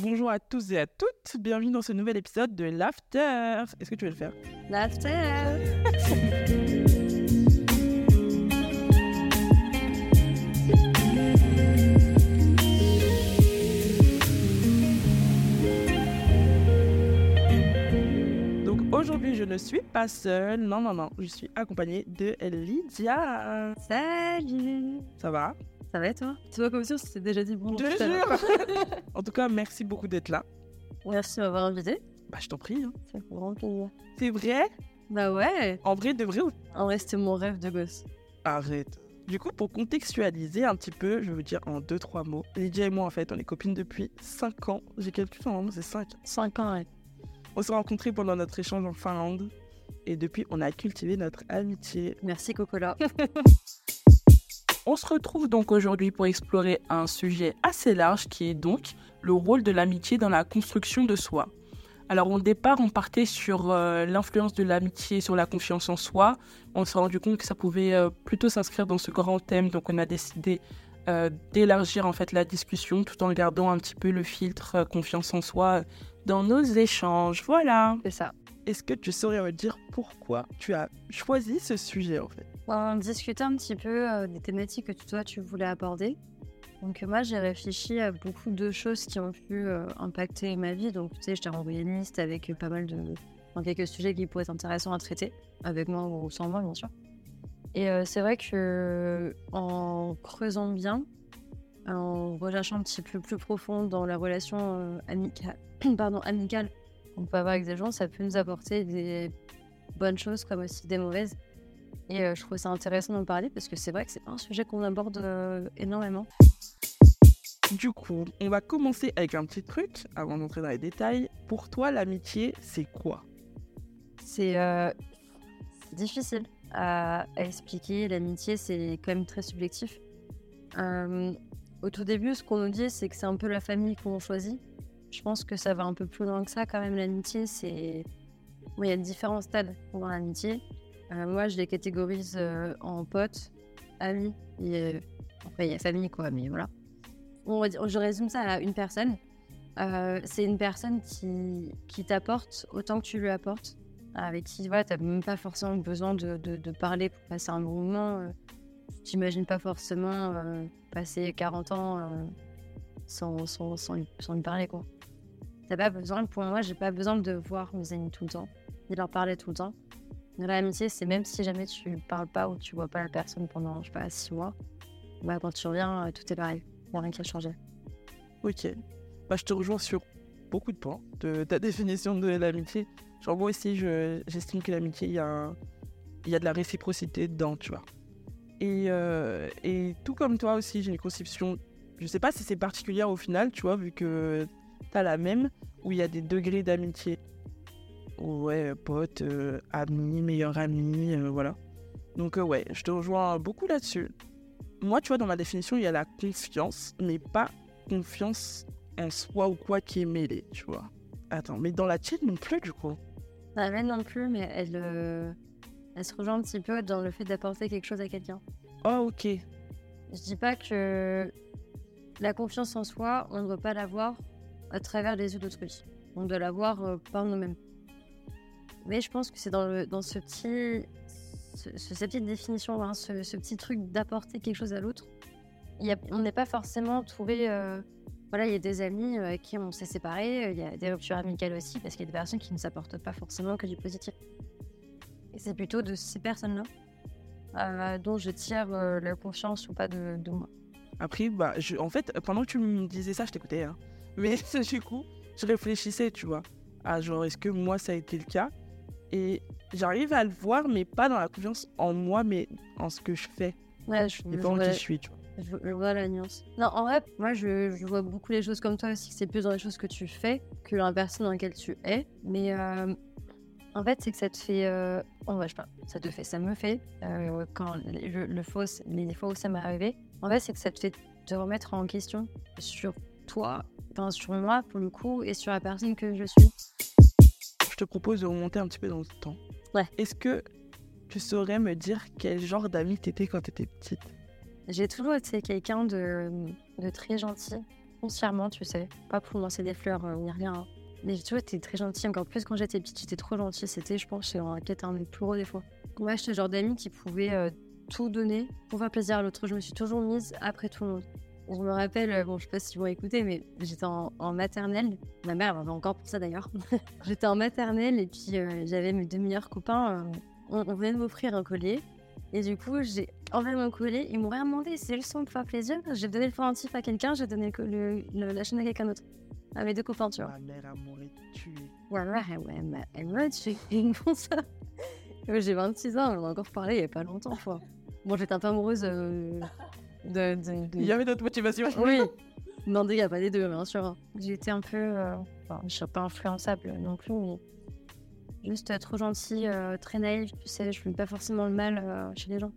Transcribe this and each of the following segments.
Bonjour à tous et à toutes, bienvenue dans ce nouvel épisode de l'After. Est-ce que tu veux le faire? L'after. Donc aujourd'hui, je ne suis pas seule, non, non, non, je suis accompagnée de Lydia. Salut. Ça va? Ça va et toi? Tu vois comme si on s'était déjà dit bonjour. Je jure En tout cas, merci beaucoup d'être là. Merci de m'avoir invité. Bah, je t'en prie. hein. Ça fait grand plaisir. C'est vrai? Bah ouais En vrai, de vrai ou En vrai, c'était mon rêve de gosse. Arrête. Du coup, pour contextualiser un petit peu, je veux dire en deux, trois mots. Lydia et moi, en fait, on est copines depuis 5 ans. J'ai calculé, normalement, c'est 5. 5 ans, ouais. On s'est rencontrés pendant notre échange en Finlande. Et depuis, on a cultivé notre amitié. Merci Cocola. On se retrouve donc aujourd'hui pour explorer un sujet assez large qui est donc le rôle de l'amitié dans la construction de soi. Alors au départ, on partait sur euh, l'influence de l'amitié sur la confiance en soi. On s'est rendu compte que ça pouvait euh, plutôt s'inscrire dans ce grand thème, donc on a décidé euh, d'élargir en fait la discussion tout en gardant un petit peu le filtre euh, confiance en soi dans nos échanges. Voilà. C'est ça. Est-ce que tu saurais me dire pourquoi tu as choisi ce sujet, en fait? On discutait un petit peu euh, des thématiques que toi tu voulais aborder. Donc moi j'ai réfléchi à beaucoup de choses qui ont pu euh, impacter ma vie. Donc tu sais, j'étais envoyé une liste avec euh, pas mal de... enfin, quelques sujets qui pourraient être intéressants à traiter, avec moi ou sans moi bien sûr. Et c'est vrai que en creusant bien, en recherchant un petit peu plus profond dans la relation euh, amica- pardon, amicale qu'on peut avoir avec des gens, ça peut nous apporter des bonnes choses comme aussi des mauvaises. Et euh, je trouve ça intéressant d'en parler parce que c'est vrai que c'est pas un sujet qu'on aborde euh, énormément. Du coup, on va commencer avec un petit truc avant d'entrer dans les détails. Pour toi, l'amitié, c'est quoi? C'est euh, difficile à, à expliquer. L'amitié, c'est quand même très subjectif. Au tout début, ce qu'on nous dit, c'est que c'est un peu la famille qu'on choisit. Je pense que ça va un peu plus loin que ça quand même. L'amitié, c'est... Bon, il y a différents stades dans l'amitié. Euh, moi, je les catégorise euh, en potes, amis, et euh, après, il y a famille, quoi, mais voilà. On je résume ça à une personne. C'est une personne qui, qui t'apporte autant que tu lui apportes avec qui voilà, tu n'as même pas forcément besoin de, de- de parler pour passer un bon moment. euh, J'imagine pas forcément passer 40 ans sans, sans, sans, lui, parler. quoi. T'as pas besoin, pour moi, j'ai pas besoin de voir mes amis tout le temps, ni leur parler tout le temps. L'amitié, c'est même si jamais tu parles pas ou tu vois pas la personne pendant, je sais pas, 6 mois, bah, quand tu reviens, euh, tout est pareil. Il a rien qui a changé. Ok. Bah, je te rejoins sur beaucoup de points de ta définition de l'amitié. Genre, moi aussi, je- j'estime que l'amitié, il y, a y a de la réciprocité dedans, tu vois. Et, euh, et tout comme toi aussi, j'ai une conception, je sais pas si c'est particulière au final, tu vois, vu que t'as la même, où il y a des degrés d'amitié. Ouais, pote, euh, ami, meilleur ami, euh, voilà. Donc, euh, ouais, je te rejoins beaucoup là-dessus. Moi, tu vois, dans ma définition, il y a la confiance, mais pas confiance en soi ou quoi qui est mêlé, tu vois. Attends, mais dans la tienne non plus, du coup. La mienne non plus, mais elle, euh, elle se rejoint un petit peu dans le fait d'apporter quelque chose à quelqu'un. Oh, ok. Je dis pas que la confiance en soi, on ne doit pas l'avoir à travers les yeux d'autrui. On doit l'avoir par nous-mêmes. Mais je pense que c'est dans, ce petit, ce- ce- cette petite définition, hein, ce, petit truc d'apporter quelque chose à l'autre. On n'est pas forcément trouvé. euh, voilà, il y a des amis euh, avec qui on s'est séparés, euh, il y a des ruptures amicales aussi, parce qu'il y a des personnes qui ne s'apportent pas forcément que du positif. Et c'est plutôt de ces personnes-là dont je tire la confiance ou pas de, moi. Après, bah, en fait, pendant que tu me disais ça, je t'écoutais. Hein. Mais du coup, je réfléchissais, tu vois. À genre, est-ce que moi, ça a été le cas? Et j'arrive à le voir, mais pas dans la confiance en moi, mais en ce que je fais. Ouais, je, Et pas en vois, qui je suis, tu vois. je- je vois la nuance. Non, en vrai, moi, je, je vois beaucoup les choses comme toi aussi, que c'est plus dans les choses que tu fais que dans la personne dans laquelle tu es. Mais euh, en fait, c'est que ça te fait... Euh, oh, ouais, je sais pas, ça te fait, ça me fait, euh, quand le, le faux, les fois où ça m'est arrivé, en fait, c'est que ça te fait te remettre en question sur toi, enfin, sur moi, pour le coup, et sur la personne que je suis. Je te propose de remonter un petit peu dans le temps. Ouais. Est-ce que tu saurais me dire quel genre d'ami t'étais quand t'étais petite? J'ai toujours été quelqu'un de, de très gentil, foncièrement, tu sais. Pas pour lancer des fleurs euh, ni rien. hein. Mais tu vois, t'es très gentil. Encore plus quand j'étais petite, j'étais trop gentille. C'était, je pense, c'est un- peut-être un de mes plus gros défauts. Moi, j'étais le genre d'amie qui pouvait euh, tout donner pour faire plaisir à l'autre. Je me suis toujours mise après tout le monde. Je me rappelle, euh, bon, je sais pas si vous écouter, mais j'étais en, en maternelle. Ma mère m'avait encore pour ça d'ailleurs. j'étais en maternelle et puis euh, j'avais mes deux meilleurs copains. euh, on, on venait de m'offrir un collier. Et du coup, j'ai enlevé mon collier. Ils m'ont rien demandé. C'est le son pour faire plaisir. J'ai donné le pendentif à quelqu'un, j'ai donné le le- le- la chaîne à quelqu'un d'autre. À mes deux copains, tu vois. Ma mère, elle m'aurait tué. Ouais, ouais, ouais, elle m'a- tué. Ils font ça. J'ai 26 ans, on en a encore parlé il y a pas longtemps, quoi. Bon, j'étais un peu amoureuse euh, de, de- de- Il y avait d'autres motivations. Oui. Non, il n'y a pas les deux, bien sûr. été un peu. euh, Enfin, je suis pas influençable non plus, mais. Juste trop gentille, euh, très naïve, tu sais. Je fais pas forcément le mal euh, chez les gens.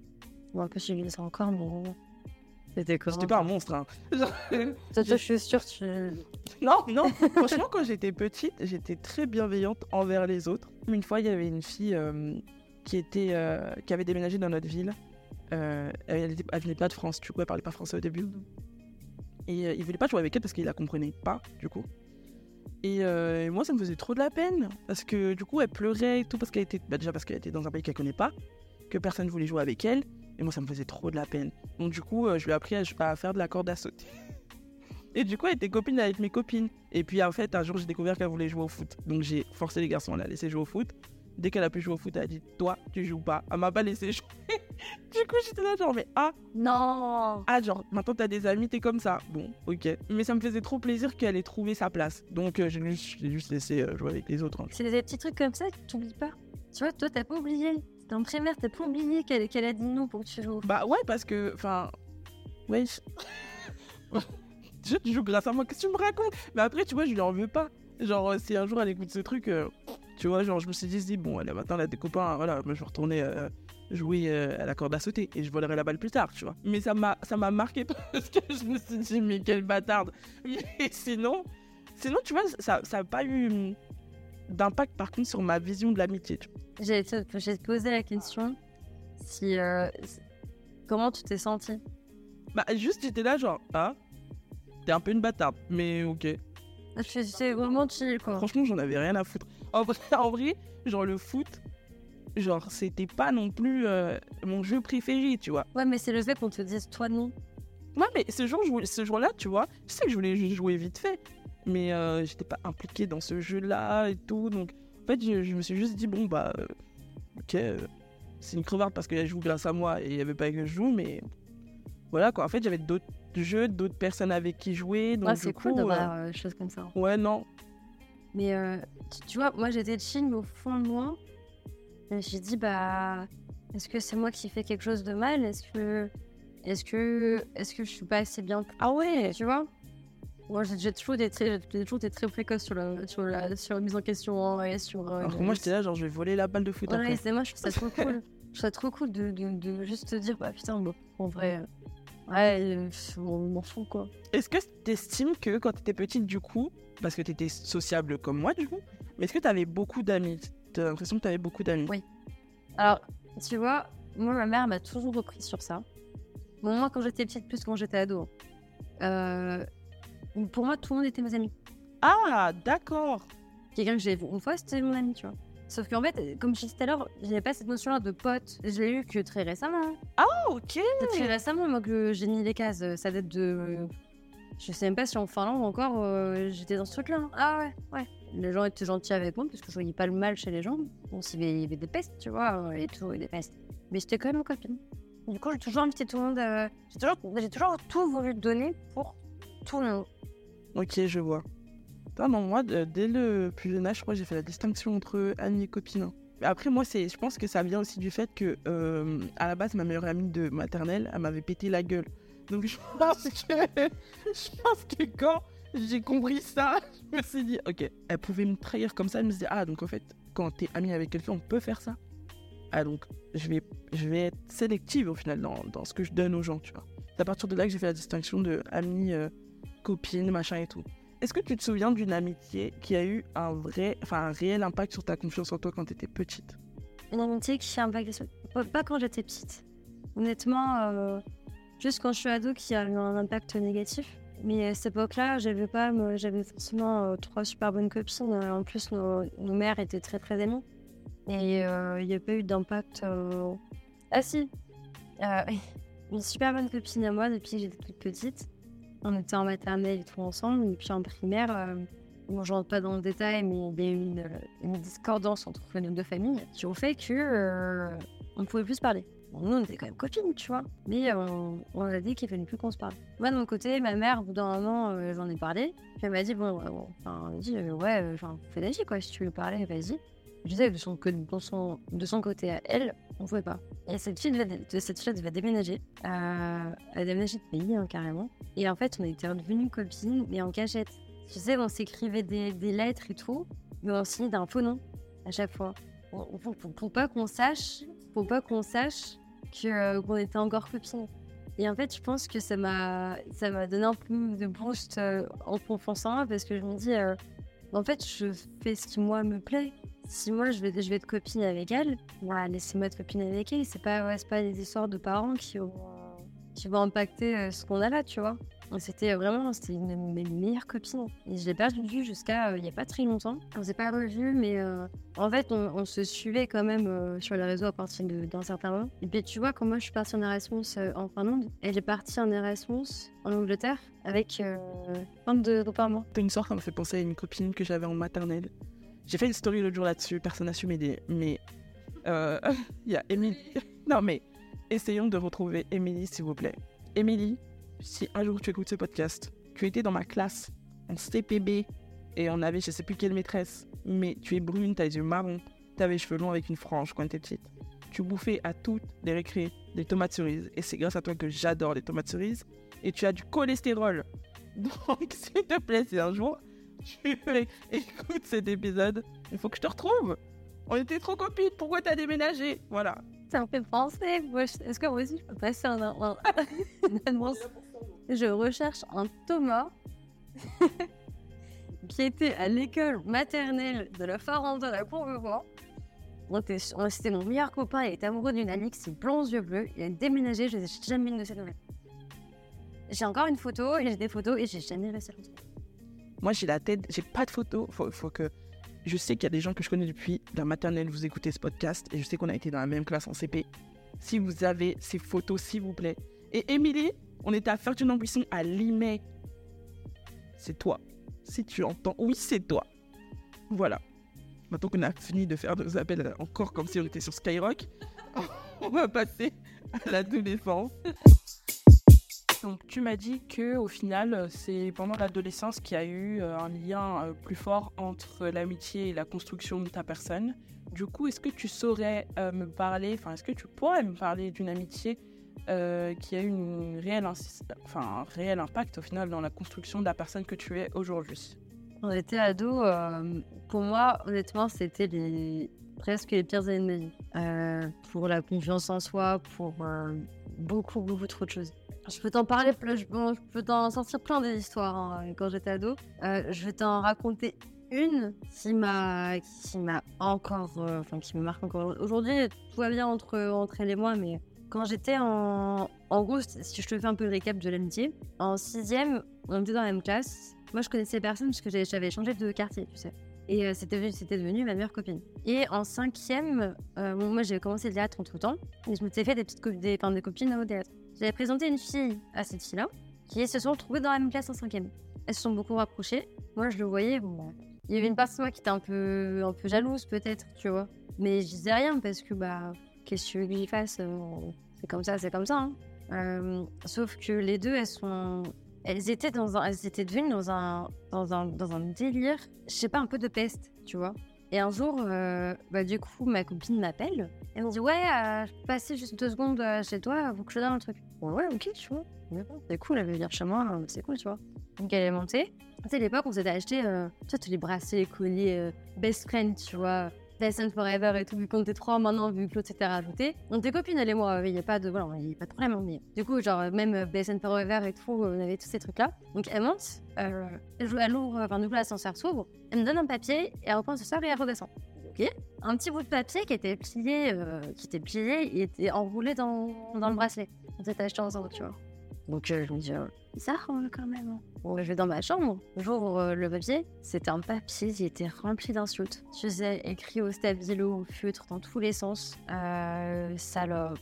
Bon, un peu chez lui, ça encore, mais. bon. C'était quoi J'étais pas un monstre. Hein. Toi, toi, je suis sûre, tu. Non, non. Franchement, quand j'étais petite, j'étais très bienveillante envers les autres. Une fois, il y avait une fille euh, qui était, euh, qui avait déménagé dans notre ville. Euh, elle, venait pas de France, du coup, elle parlait pas français au début. Et euh, il voulait pas jouer avec elle parce qu'il la comprenait pas, du coup. Et, euh, et moi, ça me faisait trop de la peine parce que du coup, elle pleurait et tout parce qu'elle était, bah, déjà parce qu'elle était dans un pays qu'elle connaît pas, que personne voulait jouer avec elle. Et moi, ça me faisait trop de la peine. Donc du coup, euh, je lui ai appris à, à faire de la corde à sauter. Et du coup, elle était copine avec mes copines. Et puis en fait, un jour, j'ai découvert qu'elle voulait jouer au foot. Donc j'ai forcé les garçons à la laisser jouer au foot. Dès qu'elle a pu jouer au foot, elle a dit Toi, tu joues pas. Elle m'a pas laissé jouer. Du coup, j'étais là, genre, mais ah, Non ah, genre, maintenant t'as des amis, t'es comme ça. Bon, ok. Mais ça me faisait trop plaisir qu'elle ait trouvé sa place. Donc euh, j'ai juste, j'ai juste laissé euh, jouer avec les autres. hein. C'est des petits trucs comme ça que tu oublies pas. Tu vois, toi, t'as pas oublié. T'es en primaire, t'as pas oublié qu'elle qu'elle a dit non pour que tu joues. Bah ouais, parce que, enfin, ouais. je- Déjà, tu joues grâce à moi, qu'est-ce que tu me racontes? Mais après, tu vois, je lui en veux pas. Genre, euh, si un jour elle écoute ce truc, euh, tu vois, genre, je me suis dit, bon, elle a maintenant elle a des copains, voilà, moi je vais retourner euh, jouer euh, à la corde à sauter et je volerai la balle plus tard, tu vois. Mais ça m'a ça m'a marqué parce que je me suis dit, mais quelle bâtarde. Mais sinon, sinon, tu vois, ça n'a pas eu hum, d'impact par contre sur ma vision de l'amitié. J'ai j'ai posé la question si. euh, si- comment tu t'es senti Bah, juste, j'étais là, genre, ah, t'es un peu une bâtarde, mais ok. C'est vraiment chill, quoi. Franchement, j'en avais rien à foutre. En vrai, en vrai genre le foot, genre c'était pas non plus euh, mon jeu préféré, tu vois. Ouais, mais c'est le fait qu'on te dise toi non. Ouais, mais ce jour, voulais- ce jour-là, tu vois, je sais que je voulais juste jouer vite fait, mais euh, j'étais pas impliqué dans ce jeu-là et tout, donc en fait, je, je me suis juste dit bon bah, euh, ok, euh, c'est une crevarde parce qu'elle joue grâce à moi et il y avait pas que je joue, mais voilà quoi. En fait, j'avais d'autres jeux, d'autres personnes avec qui jouer, donc Ouais, c'est cool d'avoir des choses comme ça. ouais non, Mais tu, tu vois, moi j'étais chill, mais au fond de moi, je me suis dit, bah, est-ce que c'est moi qui fais quelque chose de mal? Est-ce que, est-ce que, est-ce que je suis pas assez bien? Ah ouais, Tu vois? Moi j'ai toujours été très, j'ai toujours été très précoce sur la, sur la, sur la mise en question hein, et sur. euh, alors que moi j'étais là, genre je vais voler la balle de foot Ouais, après. c'est moi, je trouve ça trop cool. Je trouve ça trop cool de, de, de juste te dire, bah putain, bon, en vrai, euh, ouais, euh, pff, on m'en fout quoi. Est-ce que t'estimes que quand t'étais petite, du coup, parce que t'étais sociable comme moi, du coup, mais est-ce que t'avais beaucoup d'amis? T'as l'impression que t'avais beaucoup d'amis Oui. Alors, tu vois, moi, ma mère m'a toujours repris sur ça. Bon, moi, quand j'étais petite, plus quand j'étais ado. Euh, pour moi, tout le monde était mes amis. Ah, d'accord. Quelqu'un que j'ai vu une fois, c'était mon ami, tu vois. Sauf qu'en fait, comme je disais tout à l'heure, j'avais pas cette notion-là de pote. Je l'ai eu que très récemment. hein. Ah, ok. Très récemment, moi, que j'ai mis les cases. Ça date de. Je sais même pas si en Finlande encore, euh, j'étais dans ce truc-là. Ah ouais, ouais. Les gens étaient gentils avec moi parce que je voyais pas le mal chez les gens. Bon, s'il y avait- il y avait des pestes, tu vois, euh, et tout, et des pestes. Mais j'étais quand même copine. Du coup, j'ai toujours invité tout le monde. euh, J'ai toujours, j'ai toujours tout voulu donner pour tout le monde. Ok, je vois. Putain, non, moi, dès le plus jeune âge, je crois que j'ai fait la distinction entre amis et copines. hein. Après, moi, c'est, je pense que ça vient aussi du fait que, euh, à la base, ma meilleure amie de maternelle, elle m'avait pété la gueule. Donc, je pense que, je pense que quand j'ai compris ça, je me suis dit, ok, elle pouvait me trahir comme ça. Elle me disait, ah, donc en fait, quand t'es amie avec quelqu'un, on peut faire ça. Ah, donc, je vais, je vais être sélective au final dans, dans ce que je donne aux gens, tu vois. C'est à partir de là que j'ai fait la distinction de amis, euh, copines, machin et tout. Est-ce que tu te souviens d'une amitié qui a eu un vrai, enfin un réel impact sur ta confiance en toi quand tu étais petite? Une amitié qui a impacté sur... Pas quand j'étais petite. Honnêtement, euh, juste quand je suis ado, qui a eu un impact négatif. Mais à cette époque-là, j'avais pas, j'avais forcément euh, trois super bonnes copines. Euh, En plus, nos, mères étaient très très amies. Et euh, il n'y a pas eu d'impact. euh, Ah si, Euh, une super bonne copine à moi depuis que j'étais toute petite. On était en maternelle et tout ensemble. Et puis en primaire, euh, bon, je rentre pas dans le détail, mais il y a eu une, discordance entre nos deux familles qui ont fait que euh, on pouvait plus se parler. Bon, nous, on était quand même copines, tu vois. Mais euh, on a dit qu'il fallait plus qu'on se parle. Moi, de mon côté, ma mère, au bout d'un moment, j'en ai parlé. Puis elle m'a dit, bon, bon, enfin, elle dit, euh, ouais, euh, enfin, fais d'avis, quoi, si tu veux parler, vas-y. Je disais que de son, de son, de son côté à elle, on pouvait pas. Et cette fille de cette fille devait déménager. Elle a déménagé de pays, hein, carrément. Et en fait, on était redevenues copines, mais en cachette. Tu sais, on s'écrivait des, des lettres et tout, mais on signait d'un faux nom à chaque fois. Pour, pour- pour- pour pas qu'on sache, pour pas qu'on sache euh, qu'on était encore copines. Et en fait, je pense que ça m'a, ça m'a donné un peu de boost euh, en confiance en moi parce que je me dis, euh, en fait, je fais ce qui moi me plaît. Si moi je vais, je vais être copine avec elle, bah, laissez-moi être copine avec elle. C'est pas, ouais, pas des histoires de parents qui vont, qui vont impacter ce qu'on a là, tu vois. C'était vraiment, c'était une de mes meilleures copines. Je l'ai perdue de vue jusqu'à euh, il y a pas très longtemps. On s'est pas revus, mais euh, en fait, on, se suivait quand même euh, sur les réseaux à partir de- d'un certain moment. Et puis, tu vois, quand moi je suis partie en Erasmus euh, en Finlande, elle est partie en Erasmus en Angleterre avec euh, 22 euros par mois. T'as une sorte, ça me fait penser à une copine que j'avais en maternelle. J'ai fait une story l'autre jour là-dessus, personne n'a su m'aider. Mais euh, il y a Émilie. Non, mais essayons de retrouver Émilie, s'il vous plaît. Émilie, si un jour tu écoutes ce podcast, tu étais dans ma classe en CPB et on avait je sais plus quelle maîtresse, mais tu es brune, t'as les yeux marrons, t'avais les cheveux longs avec une frange quand t'étais petite. Tu bouffais à toutes les récrés des tomates cerises et c'est grâce à toi que j'adore les tomates cerises et tu as du cholestérol. Donc, s'il te plaît, si un jour tu écoutes cet épisode, il faut que je te retrouve. On était trop copines, pourquoi t'as déménagé? Voilà. Ça me fait penser. moi, Est-ce que moi aussi je peux passer un, un- annonce Je recherche un Thomas qui était à l'école maternelle de la Farandole à Courbevoie. C'était mon meilleur copain, il était amoureux d'une Alix, blond aux yeux bleus. Il a déménagé, je n'ai jamais de ses nouvelles. J'ai encore une photo, et j'ai des photos, et j'ai jamais réussi à. Moi, j'ai la tête, j'ai pas de photos. Faut, faut que. Je sais qu'il y a des gens que je connais depuis la maternelle, vous écoutez ce podcast, et je sais qu'on a été dans la même classe en CP. Si vous avez ces photos, s'il vous plaît. Et Émilie, on était à Ferdinand Buisson à Limay. C'est toi. Si tu entends, oui, c'est toi. Voilà. Maintenant qu'on a fini de faire nos appels encore comme si on était sur Skyrock, on va passer à l'adolescence. Donc tu m'as dit que au final c'est pendant l'adolescence qu'il y a eu euh, un lien euh, plus fort entre l'amitié et la construction de ta personne. Du coup, est-ce que tu saurais euh, me parler, enfin est-ce que tu pourrais me parler d'une amitié euh, qui a eu un réel impact au final dans la construction de la personne que tu es aujourd'hui On était ados, euh, pour moi, honnêtement, c'était presque les pires années de ma vie. Euh, pour la confiance en soi, pour beaucoup, beaucoup trop de choses. Je peux t'en parler, je bon, je peux t'en sortir plein des histoires hein, quand j'étais ado. Je vais t'en raconter une qui m'a encore, qui me marque encore. Aujourd'hui, tout va bien entre elle et moi, mais quand j'étais en... En gros, si je te fais un peu le récap de l'amitié, en sixième, on était dans la même classe. Moi, je connaissais personne parce que j'avais changé de quartier, tu sais. Et euh, c'était c'était devenu ma meilleure copine. Et en cinquième, euh, moi, j'ai commencé le théâtre entre temps. Et je m'étais fait des petites co- des, enfin, des copines au théâtre. J'avais présenté une fille à cette fille-là, qui se sont retrouvées dans la même classe en cinquième. Elles se sont beaucoup rapprochées. Moi, je le voyais. Bon, il y avait une partie de moi qui était un peu, un peu jalouse, peut-être, tu vois. Mais je disais rien parce que, bah, qu'est-ce que tu veux j'y fasse euh, C'est comme ça, c'est comme ça. hein. Euh, sauf que les deux, elles sont. Elles étaient, dans elles étaient devenues dans un, dans, un, dans un délire, je sais pas, un peu de peste, tu vois. Et un jour, euh, bah, du coup, ma copine m'appelle. Elle me dit Ouais, euh, passer juste deux secondes chez toi, faut que je donne un truc. Bon, ouais, ok, tu vois. C'est cool, elle veut venir chez moi, c'est cool, tu vois. Donc elle est montée. Tu sais, à l'époque, on s'était acheté tu sais, tous les bracelets, colliers, euh, best friend, tu vois. And forever et tout, vu qu'on était trois maintenant, vu que l'autre s'était rajouté. On était copines, elle et moi, il n'y a pas de, voilà, a pas de problème. hein, mais du coup, genre, même euh, and forever et tout, on avait tous ces trucs-là. Donc elle monte, euh, elle ouvre, enfin, du coup, l'ascenseur s'ouvre, elle me donne un papier, et elle reprend ce soir et elle redescend. Ok Un petit bout de papier qui était plié, euh, qui était plié et était enroulé dans, dans le bracelet. On s'était acheté ensemble, tu vois. Donc euh, je me dis, euh, Ça, quand même. hein. Bon, je vais dans ma chambre, j'ouvre euh, le papier, c'était un papier qui était rempli d'insultes. Je faisais écrit au stabilo, au feutre, dans tous les sens. Euh, salope,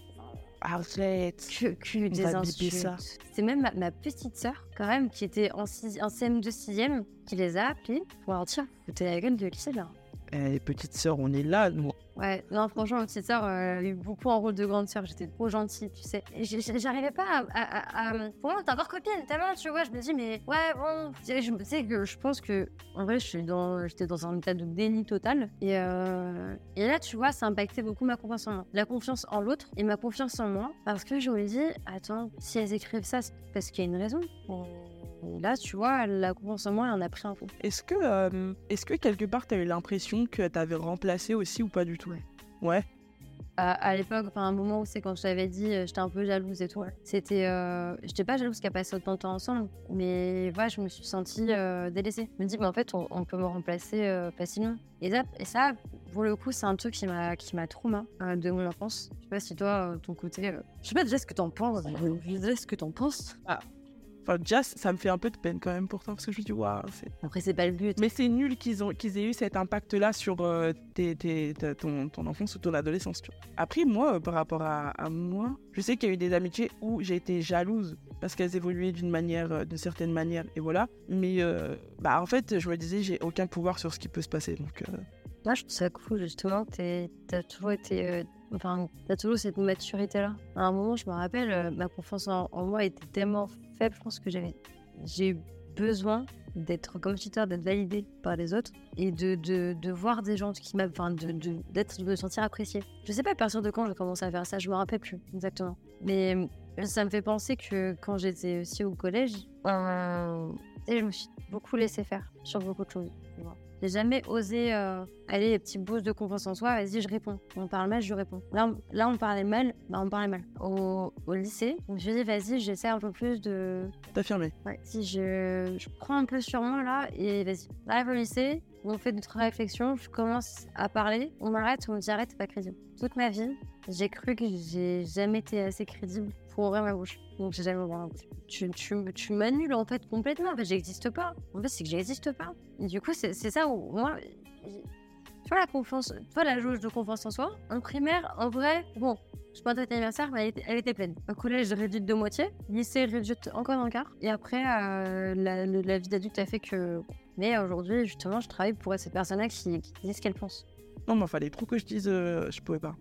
Arrête. que, que des insultes. C'est même ma, ma petite sœur, quand même, qui était en, six- en CM2 6ème, qui les a appelés pour leur dire la gueule de lycée là. Eh, petite sœur, on est là, nous. Ouais, non, franchement, ma petite sœur, euh, elle eu beaucoup un rôle de grande sœur. J'étais trop gentille, tu sais. J'arrivais pas à. Pour moi, t'es encore copine, tellement, tu vois. Je me dis, mais ouais, bon. Je sais que je pense que, en vrai, je suis dans, j'étais dans un état de déni total. Et, euh, et là, tu vois, ça impactait beaucoup ma confiance en moi. La confiance en l'autre et ma confiance en moi. Parce que je me dis, attends, si elles écrivent ça, c'est parce qu'il y a une raison. Et là, tu vois, la confiance en moi, elle en a pris un coup. Est-ce que, euh, est-ce que quelque part, t'as eu l'impression que t'avais remplacé aussi ou pas du tout? Ouais. à, à l'époque, enfin, un moment où c'est quand je t'avais dit, euh, j'étais un peu jalouse et tout. C'était, euh, j'étais pas jalouse qu'à passer autant de temps ensemble, mais voilà, je me suis sentie euh, délaissée. Je me dis, mais en fait, on, on peut me remplacer euh, facilement. Et ça, et ça, pour le coup, c'est un truc qui m'a, qui m'a trauma euh, de mon enfance. Je sais pas si toi, euh, ton côté, euh, je sais pas déjà ce que t'en penses. Je sais déjà ce que t'en penses. Enfin, déjà, ça me fait un peu de peine quand même pourtant, parce que je me dis, waouh, c'est. Après, c'est pas le but. Mais c'est nul qu'ils ont qu'ils aient eu cet impact-là sur euh, tes, ton, ton enfance ou ton adolescence. tu vois. Après, moi, euh, par rapport à, à moi, je sais qu'il y a eu des amitiés où j'ai été jalouse parce qu'elles évoluaient d'une manière, euh, d'une certaine manière, et voilà. Mais bah, en fait, je me disais, j'ai aucun pouvoir sur ce qui peut se passer. Donc, Moi, je trouve ça cool, justement, que t'aies- t'as toujours été. euh, Enfin, t'as toujours cette maturité-là. À un moment, je me rappelle, euh, ma confiance en, moi était tellement faible, je pense que j'avais. J'ai eu besoin d'être, comme disais, d'être validée par les autres et de, de, de voir des gens qui m'aiment. Enfin, de, me sentir appréciée. Je sais pas à partir de quand j'ai commencé à faire ça, je me rappelle plus exactement. Mais euh, ça me fait penser que quand j'étais aussi au collège, euh, tu je me suis beaucoup laissé faire sur beaucoup de choses. J'ai jamais osé euh, aller petit boost de confiance en soi. Vas-y, je réponds. On parle mal, je réponds. Là, on, là, on parlait mal. Bah, on parlait mal. Au, au lycée, je me suis dit, vas-y, j'essaie un peu plus de. t'affirmer. Ouais, si je, je prends un peu sur moi là et vas-y. J'arrive au lycée, on fait notre réflexion, je commence à parler, on m'arrête, on me dit arrête, t'es pas crédible. Toute ma vie, j'ai cru que j'ai jamais été assez crédible pour ouvrir ma bouche. Donc j'ai jamais ouvert ma bouche. Tu, tu, tu m'annules en fait complètement. En fait, j'existe pas. En fait, c'est que j'existe pas. Du coup, c'est ça où moi. Tu vois la confiance, tu vois la jauge de confiance en soi. En primaire, en vrai, bon, je pense à ton anniversaire, mais elle était, pleine. Au collège, réduite de moitié. Lycée, réduite encore d'un quart. Et après, euh, la, vie d'adulte a fait que. Mais aujourd'hui, justement, je travaille pour cette personne-là qui, qui dit ce qu'elle pense. Non, mais fallait trop que je dise, euh, je pouvais pas.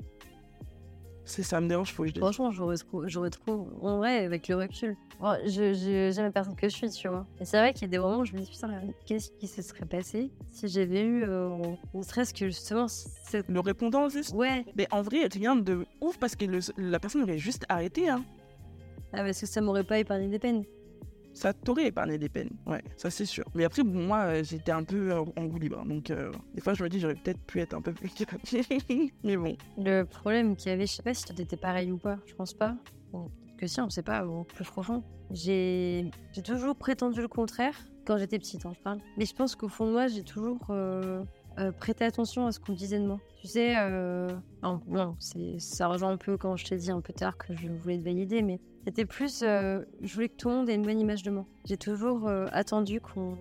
C'est ça me dérange, faut que je dise. Franchement, j'aurais trop, j'aurais trop. En vrai, avec le recul, bon, je, je, j'aime la personne que je suis, tu vois. Et c'est vrai qu'il y a des moments où je me dis, putain, qu'est-ce qui se serait passé si j'avais eu. Euh, ne serait-ce que justement. Cette... Le répondant juste. Ouais, Mais en vrai, rien de ouf parce que le- la personne aurait juste arrêté. Hein. ah, parce que ça m'aurait pas épargné des peines. Ça t'aurait épargné des peines, ouais, ça c'est sûr. Mais après, moi, euh, j'étais un peu en roue libre, donc euh, des fois je me dis j'aurais peut-être pu être un peu plus Mais bon, Le problème qu'il y avait, je sais pas si t'étais pareil ou pas, je pense pas. Que si, on sait pas, ou plus profond. J'ai toujours prétendu le contraire quand j'étais petite, hein, parle. Mais je pense qu'au fond de moi, j'ai toujours euh, euh, prêté attention à ce qu'on disait de moi. Tu sais, euh... non, ça rejoint un peu quand je t'ai dit un peu tard que je voulais te valider, mais c'était plus, euh, je voulais que tout le monde ait une bonne image de moi. J'ai toujours euh, attendu qu'on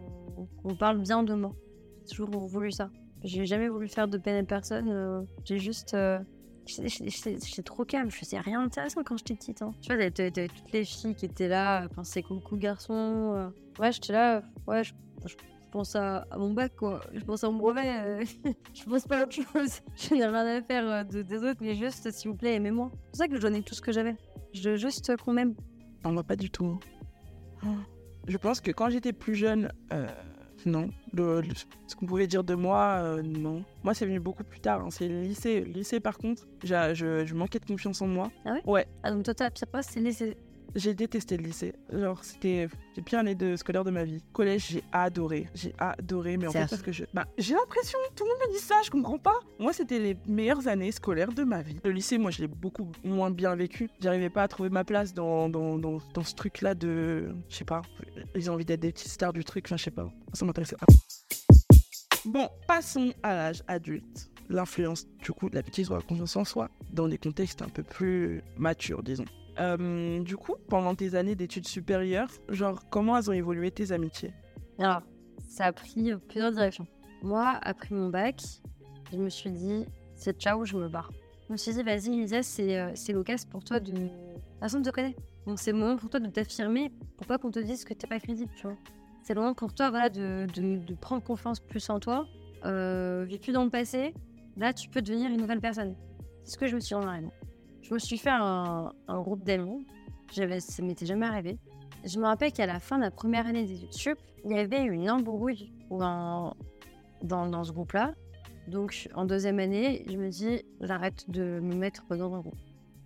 qu'on parle bien de moi. J'ai toujours voulu ça. J'ai jamais voulu faire de peine à personne. euh, J'ai juste. J'étais trop calme, je faisais rien d'intéressant quand j'étais petite. Hein. Tu vois, t'avais- toutes les filles qui étaient là, c'est coucou garçon. Ouais, j'étais là, ouais, je pense à, à mon bac, quoi. Je pense à mon brevet. euh. je pense pas à autre chose. Je n'ai rien à faire euh, de, des autres, mais juste, s'il vous plaît, aimez-moi. C'est pour ça que je donnais tout ce que j'avais. Je veux juste qu'on m'aime. on va pas du tout. hein. Je pense que quand j'étais plus jeune, euh, non. Le- le- ce qu'on pouvait dire de moi, euh, non. Moi, c'est venu beaucoup plus tard. hein. C'est le lycée. Le lycée, par contre, je, je manquais de confiance en moi. Ah ouais? Ouais, Ah, donc toi, ta pire poste, c'est lycée. J'ai détesté le lycée. Genre, c'était les pires années de scolaire de ma vie. Collège, j'ai adoré. J'ai adoré, mais en fait, parce que je. Bah, j'ai l'impression, tout le monde me dit ça, je comprends pas. Moi, c'était les meilleures années scolaires de ma vie. Le lycée, moi, je l'ai beaucoup moins bien vécu. J'arrivais pas à trouver ma place dans, dans, dans, dans ce truc-là de. Je sais pas. Ils ont envie d'être des petites stars du truc, enfin, je sais pas. Ça m'intéressait pas. Bon, passons à l'âge adulte. L'influence, du coup, de l'amitié sur la confiance en soi, dans des contextes un peu plus matures, disons. Euh, du coup, pendant tes années d'études supérieures, genre, comment elles ont évolué tes amitiés? Alors, ça a pris plusieurs directions. Moi, après mon bac, je me suis dit, c'est ciao, je me barre. Je me suis dit, vas-y, Lisa, c'est euh, c'est l'occasion pour toi de. Personne ne te connaît. Donc, c'est le moment pour toi de t'affirmer pour pas qu'on te dise que t'es pas crédible, tu vois. C'est le moment pour toi voilà, de, de, de prendre confiance plus en toi. Euh, vécu dans le passé, là, tu peux devenir une nouvelle personne. C'est ce que je me suis dit vraiment. Je me suis fait un, groupe d'amis. J'avais- Ça m'était jamais arrivé. Je me rappelle qu'à la fin de la première année des études sup, il y avait une embrouille dans, dans, ce groupe-là. Donc, en deuxième année, je me dis, j'arrête de me mettre dans un groupe.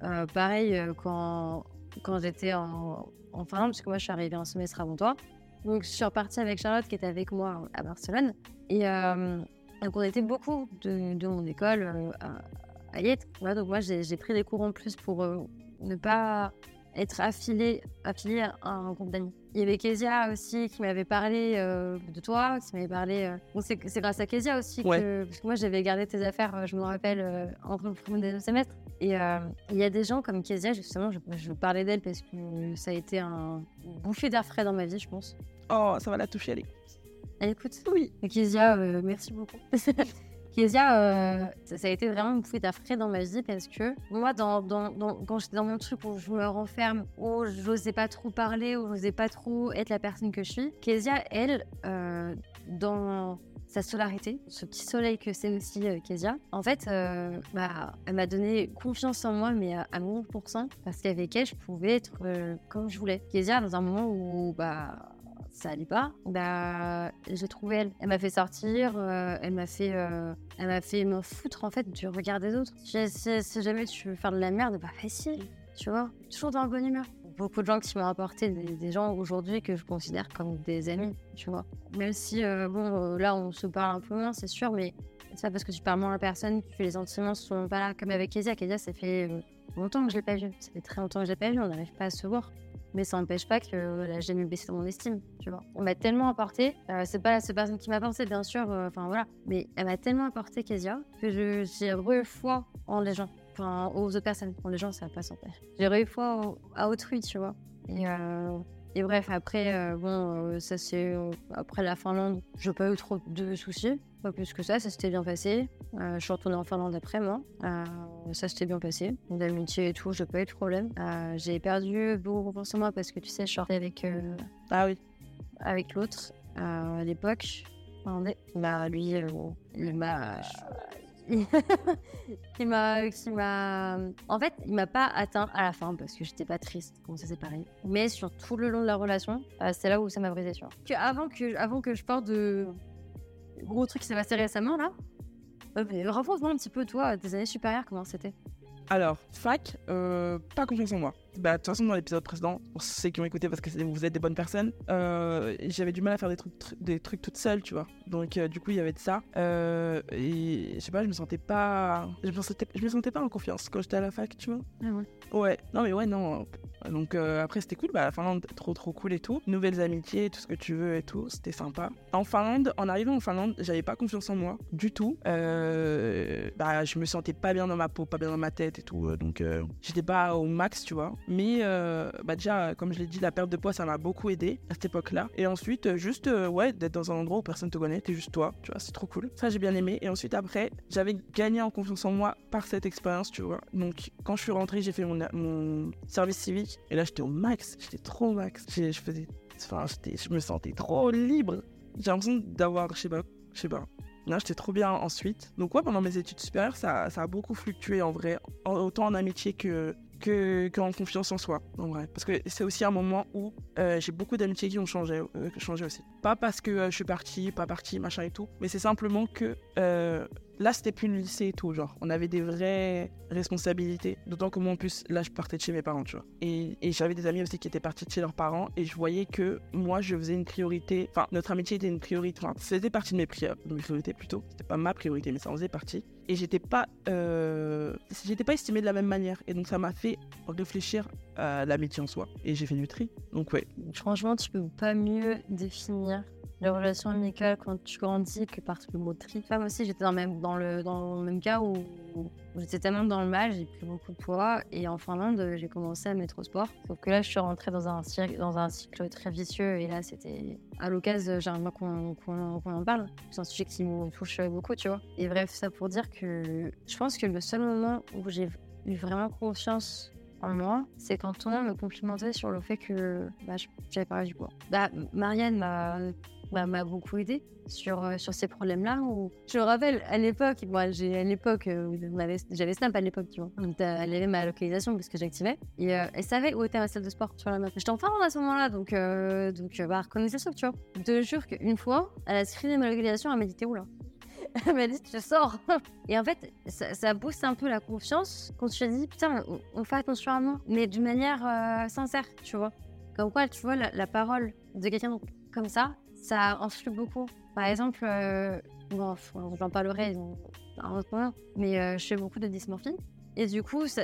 Euh, pareil, euh, quand, quand j'étais en, en Finlande, parce que moi, je suis arrivée un semestre avant toi. Donc, je suis repartie avec Charlotte, qui était avec moi à Barcelone. Et euh, donc, on était beaucoup de, de mon école donc, moi, j'ai pris des cours en plus pour euh, ne pas être affiliée affilié à un groupe d'amis. Il y avait Kezia aussi qui m'avait parlé euh, de toi, qui m'avait parlé. euh, Bon, c'est grâce à Kezia aussi Ouais. que. Parce que moi, j'avais gardé tes affaires, je me rappelle, euh, entre le premier et le semestre. Et il y a des gens comme Kezia, justement, je, je parlais d'elle parce que ça a été un une bouffée d'air frais dans ma vie, je pense. Oh, ça va la toucher, elle est- Elle écoute Oui. Kezia, merci beaucoup. Kezia, euh, ça, a été vraiment une bouffée d'air dans ma vie parce que moi, quand j'étais dans mon truc où je me renferme, où j'osais pas trop parler, où j'osais pas trop être la personne que je suis, Kezia, elle, euh, dans sa solarité, ce petit soleil que c'est aussi euh, Kezia, en fait, euh, bah, elle m'a donné confiance en moi, mais à, à 1000%, parce qu'avec elle, je pouvais être comme je voulais. Kezia, dans un moment où bah, ça allait pas, bah, j'ai trouvé elle. Elle m'a fait sortir, euh, elle m'a fait, euh, elle m'a fait me foutre en fait du regard des autres. Si, jamais tu veux faire de la merde, bah facile, tu vois, toujours dans la bonne humeur. Beaucoup de gens qui m'ont apporté des, gens aujourd'hui que je considère comme des amis, tu vois. Même si, euh, bon, euh, là on se parle un peu moins, c'est sûr, mais c'est pas parce que tu parles moins à la personne que les sentiments sont pas là. Comme avec Kezia, Kezia, ça fait longtemps que je l'ai pas vue. Ça fait très longtemps que je l'ai pas vue, on n'arrive pas à se voir mais ça n'empêche pas que euh, là, j'ai jamais baissé mon estime, tu vois. On m'a tellement apporté, euh, c'est pas la seule personne qui m'a apporté, bien sûr, euh, enfin voilà, mais elle m'a tellement apporté, Kezia, que j'ai re foi en les gens, enfin aux autres personnes. En les gens, ça va pas s'empêcher. J'ai re foi au- à autrui, tu vois. Et, euh, et bref, après, euh, bon, euh, ça c'est. euh, après la Finlande, j'ai pas eu trop de soucis, pas plus que ça, ça s'était bien passé. Je suis retournée en Finlande après, moi. Ça s'était bien passé. D'amitié et tout, j'ai pas eu de problème. J'ai perdu beaucoup en moi parce que tu sais, je sortais avec, Ah oui. avec l'autre à l'époque. Finlandais. Bah, lui, il m'a. il m'a. qui m'a- En fait, il m'a pas atteint à la fin parce que j'étais pas triste quand on s'est séparés. Mais sur tout le long de la relation, euh, c'est là où ça m'a brisé, tu. Que avant, que, avant que je parle de gros truc qui s'est passé récemment, là, euh, raconte-moi un petit peu, toi, tes années supérieures, comment c'était? Alors, fac, euh, pas confiance en moi. Bah, de toute façon, dans l'épisode précédent, pour ceux qui ont écouté parce que vous êtes des bonnes personnes, euh, j'avais du mal à faire des trucs, tr- des trucs toute seule, tu vois. Donc, euh, du coup, il y avait de ça. Euh, et je sais pas, je me sentais pas. Je me sentais, je me sentais pas en confiance quand j'étais à la fac, tu vois. Ah ouais. Ouais, non, mais ouais, non. Donc, après, c'était cool. Bah, la Finlande, trop, trop cool et tout. Nouvelles amitiés, tout ce que tu veux et tout. C'était sympa. En Finlande, en arrivant en Finlande, j'avais pas confiance en moi du tout. Bah, je me sentais pas bien dans ma peau, pas bien dans ma tête et tout. Donc, j'étais pas au max, tu vois. Mais, euh, bah, déjà, comme je l'ai dit, la perte de poids, ça m'a beaucoup aidé à cette époque-là. Et ensuite, euh, juste, euh, ouais, d'être dans un endroit où personne te connaît, t'es juste toi, tu vois, c'est trop cool. Ça, j'ai bien aimé. Et ensuite, après, j'avais gagné en confiance en moi par cette expérience, tu vois. Donc, quand je suis rentrée, j'ai fait mon, mon service civique. Et là, j'étais au max. J'étais trop au max. Je faisais. Enfin, je me sentais trop libre. J'ai l'impression d'avoir, je sais pas, je sais pas. Là, j'étais trop bien ensuite. Donc, ouais, pendant mes études supérieures, ça, ça a beaucoup fluctué en vrai. Autant en amitié que, que, qu'en confiance en soi, en vrai. Parce que c'est aussi un moment où euh, j'ai beaucoup d'amitiés qui ont changé, euh, changé aussi. Pas parce que euh, je suis partie, pas partie, machin et tout, mais c'est simplement que là, c'était plus le lycée et tout, genre. On avait des vraies responsabilités. D'autant que moi, en plus, là, je partais de chez mes parents, tu vois. Et, j'avais des amis aussi qui étaient partis de chez leurs parents et je voyais que moi, je faisais une priorité. Enfin, notre amitié était une priorité. Enfin, faisait partie de mes, priorités plutôt. C'était pas ma priorité, mais ça en faisait partie. Et j'étais pas, euh, pas estimée de la même manière. Et donc, ça m'a fait réfléchir à l'amitié en soi. Et j'ai fait du tri. Donc, ouais. Franchement, tu peux pas mieux définir les relations amicales quand tu grandis que par le mot tri. Moi aussi, j'étais dans, le même- dans, dans le même cas où, j'étais tellement dans le mal, j'ai pris beaucoup de poids. Et en Finlande, j'ai commencé à mettre au sport. Sauf que là, je suis rentrée dans un, cycle très vicieux. Et là, c'était à l'occasion, j'aimerais qu'on qu'on- qu'on en parle. C'est un sujet qui me touche beaucoup, tu vois. Et bref, ça pour dire que je pense que le seul moment où j'ai eu vraiment confiance en moi, c'est quand monde me complimentait sur le fait que bah, j'avais pas du poids. Bah, Marianne m'a bah, m'a beaucoup aidé sur, euh, sur ces problèmes-là. Je me rappelle, à l'époque, moi, j'ai à l'époque, euh, j'avais Snap à l'époque, tu vois. Elle avait ma localisation parce que j'activais. Et euh, elle savait où était ma salle de sport sur la map. J'étais en Finlande à ce moment-là, donc, donc bah, elle reconnaissait ça, tu vois. Te jure qu'une fois, elle a screené ma localisation, elle m'a dit T'es où là? Elle m'a dit Tu sors Et en fait, ça, ça booste un peu la confiance quand tu te dis Putain, on, fait attention à moi, mais d'une manière sincère, tu vois. Comme quoi, tu vois, la parole de quelqu'un comme ça, ça influe beaucoup. Par exemple, euh, bon, j'en parlerai dans un mais euh, je fais beaucoup de dysmorphie. Et du coup, ça,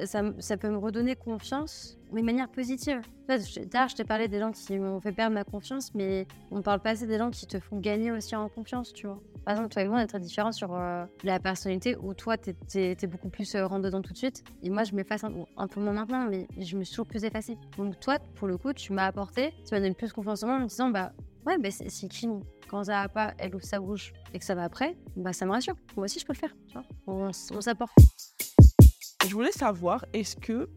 peut me redonner confiance, mais de manière positive. En fait, D'ailleurs, je t'ai parlé des gens qui m'ont fait perdre ma confiance, mais on parle pas assez des gens qui te font gagner aussi en confiance, tu vois. Par exemple, toi et moi, on est très différents sur euh, la personnalité où toi, t'es es, beaucoup plus euh, rentre dedans tout de suite. Et moi, je m'efface un, un peu moins maintenant, mais je me suis toujours plus effacée. Donc, toi, pour le coup, tu m'as apporté, tu m'as donné plus confiance en moi en me disant, bah, ouais, bah, c'est qui Quand ça va pas, elle ouvre sa bouche et que ça va après, bah, ça me rassure. Moi aussi, je peux le faire, tu vois. On, s'apporte. Je voulais savoir, est-ce que